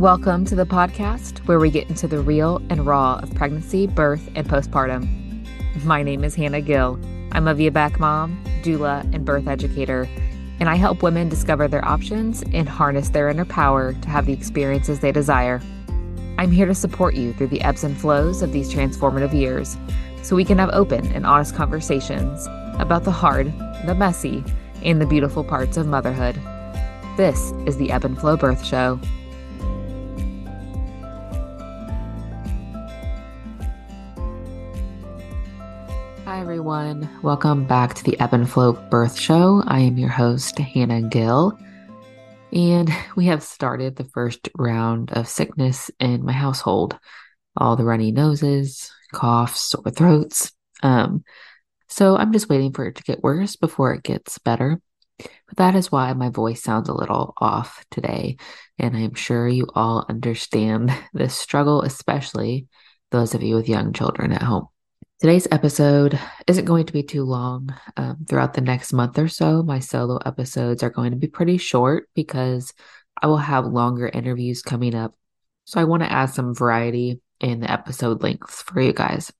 Welcome to the podcast where we get into the real and raw of pregnancy, birth, and postpartum. My name is Hannah Gill. I'm a VBAC mom, doula, and birth educator, and I help women discover their options and harness their inner power to have the experiences they desire. I'm here to support you through the ebbs and flows of these transformative years so we can have open and honest conversations about the hard, the messy, and the beautiful parts of motherhood. This is the Ebb and Flow Birth Show. Everyone. Welcome back to the Ebb and Flow Birth Show. I am your host, Hannah Gill. And we have started the first round of sickness in my household. All the runny noses, coughs, sore throats. Um, so I'm just waiting for it to get worse before it gets better. But that is why my voice sounds a little off today. And I'm sure you all understand this struggle, especially those of you with young children at home. Today's episode isn't going to be too long. Um, throughout the next month or so, my solo episodes are going to be pretty short because I will have longer interviews coming up. So I want to add some variety in the episode lengths for you guys.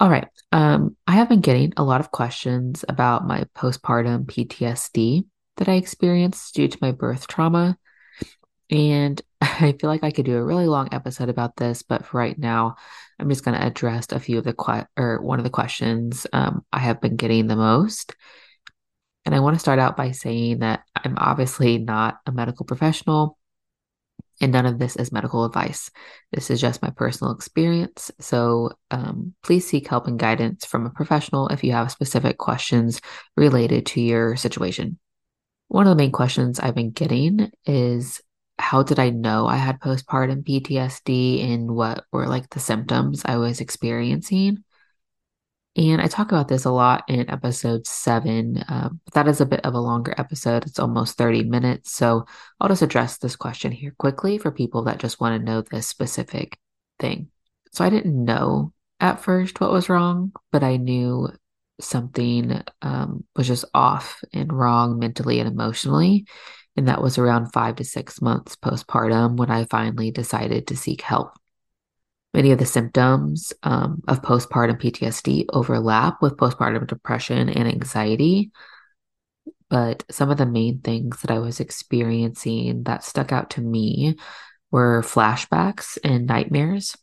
All right. Um, I have been getting a lot of questions about my postpartum PTSD that I experienced due to my birth trauma. And I feel like I could do a really long episode about this, but for right now, I'm just going to address a few of the que- or one of the questions um, I have been getting the most. And I want to start out by saying that I'm obviously not a medical professional, and none of this is medical advice. This is just my personal experience. So um, please seek help and guidance from a professional if you have specific questions related to your situation. One of the main questions I've been getting is how did I know I had postpartum PTSD and what were like the symptoms I was experiencing? And I talk about this a lot in episode seven. Um, that is a bit of a longer episode. It's almost 30 minutes. So I'll just address this question here quickly for people that just want to know this specific thing. So I didn't know at first what was wrong, but I knew something um, was just off and wrong mentally and emotionally. And that was around five to six months postpartum when I finally decided to seek help. Many of the symptoms um, of postpartum PTSD overlap with postpartum depression and anxiety. But some of the main things that I was experiencing that stuck out to me were flashbacks and nightmares.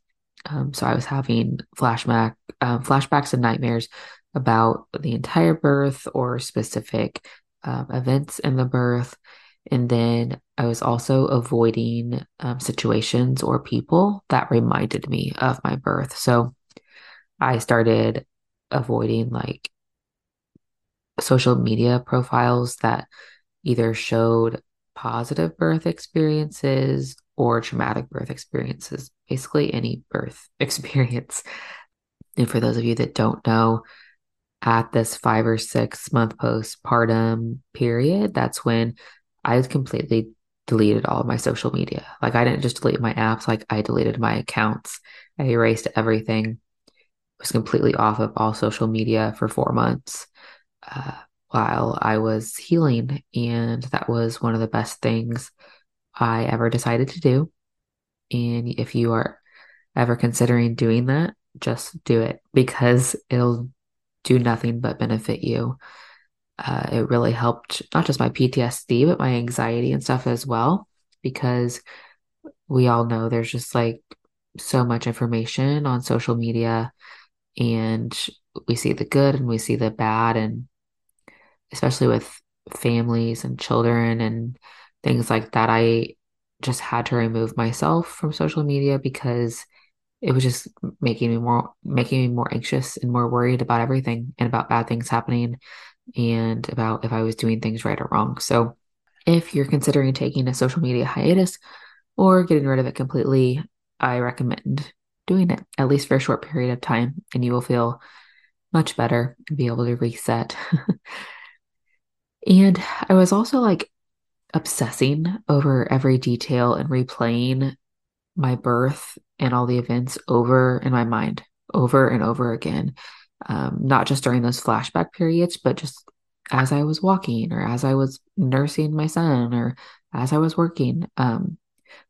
Um, so I was having flashback um, flashbacks and nightmares about the entire birth or specific um, events in the birth. And then I was also avoiding um, situations or people that reminded me of my birth. So I started avoiding like social media profiles that either showed positive birth experiences or traumatic birth experiences, basically any birth experience. And for those of you that don't know, at this five or six month postpartum period, that's when I completely deleted all of my social media. Like I didn't just delete my apps, like I deleted my accounts. I erased everything. Was completely off of all social media for four months uh, while I was healing, and that was one of the best things I ever decided to do. And if you are ever considering doing that, just do it because it'll do nothing but benefit you uh, it really helped not just my PTSD, but my anxiety and stuff as well, because we all know there's just like so much information on social media and we see the good and we see the bad and especially with families and children and things like that i just had to remove myself from social media because it was just making me more making me more anxious and more worried about everything and about bad things happening and about if I was doing things right or wrong. So, if you're considering taking a social media hiatus or getting rid of it completely, I recommend doing it at least for a short period of time, and you will feel much better and be able to reset. and I was also like obsessing over every detail and replaying my birth and all the events over in my mind over and over again um, not just during those flashback periods, but just as I was walking or as I was nursing my son or as I was working. Um,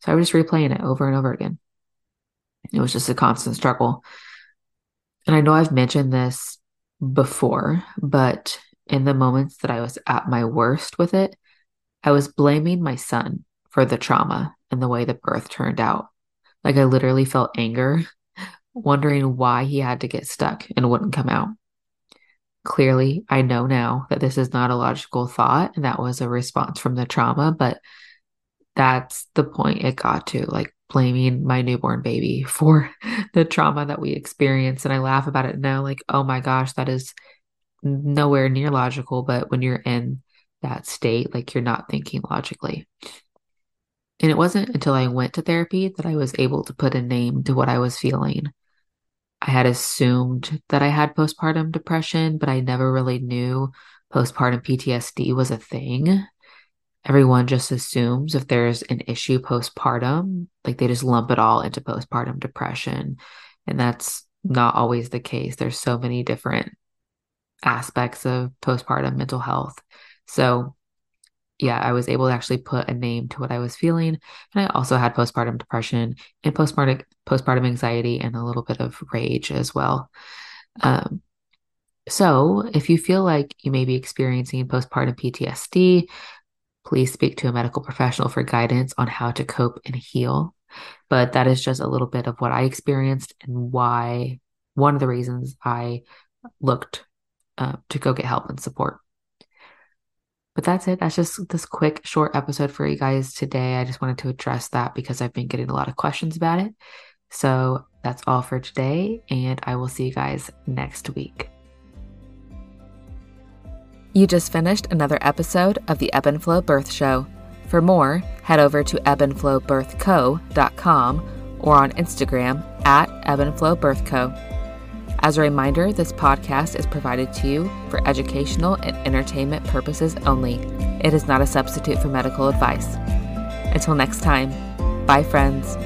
So I was just replaying it over and over again. It was just a constant struggle. And I know I've mentioned this before, but in the moments that I was at my worst with it, I was blaming my son for the trauma and the way the birth turned out. Like I literally felt anger, wondering why he had to get stuck and wouldn't come out. Clearly, I know now that this is not a logical thought and that was a response from the trauma, but that's the point it got to like blaming my newborn baby for the trauma that we experienced. And I laugh about it now, like, oh my gosh, that is nowhere near logical. But when you're in that state, like you're not thinking logically. And it wasn't until I went to therapy that I was able to put a name to what I was feeling. I had assumed that I had postpartum depression, but I never really knew postpartum PTSD was a thing. Everyone just assumes if there's an issue postpartum, like they just lump it all into postpartum depression. And that's not always the case. There's so many different aspects of postpartum mental health. So, yeah, I was able to actually put a name to what I was feeling. And I also had postpartum depression and postpartum postpartum anxiety and a little bit of rage as well. Um, so, if you feel like you may be experiencing postpartum PTSD, please speak to a medical professional for guidance on how to cope and heal. But that is just a little bit of what I experienced and why one of the reasons I looked uh, to go get help and support. But that's it. That's just this quick, short episode for you guys today. I just wanted to address that because I've been getting a lot of questions about it. So that's all for today, and I will see you guys next week. You just finished another episode of the Ebb and Flow Birth Show. For more, head over to ebbandflowbirthco.com or on Instagram at ebbandflowbirthco. As a reminder, this podcast is provided to you for educational and entertainment purposes only. It is not a substitute for medical advice. Until next time, bye, friends.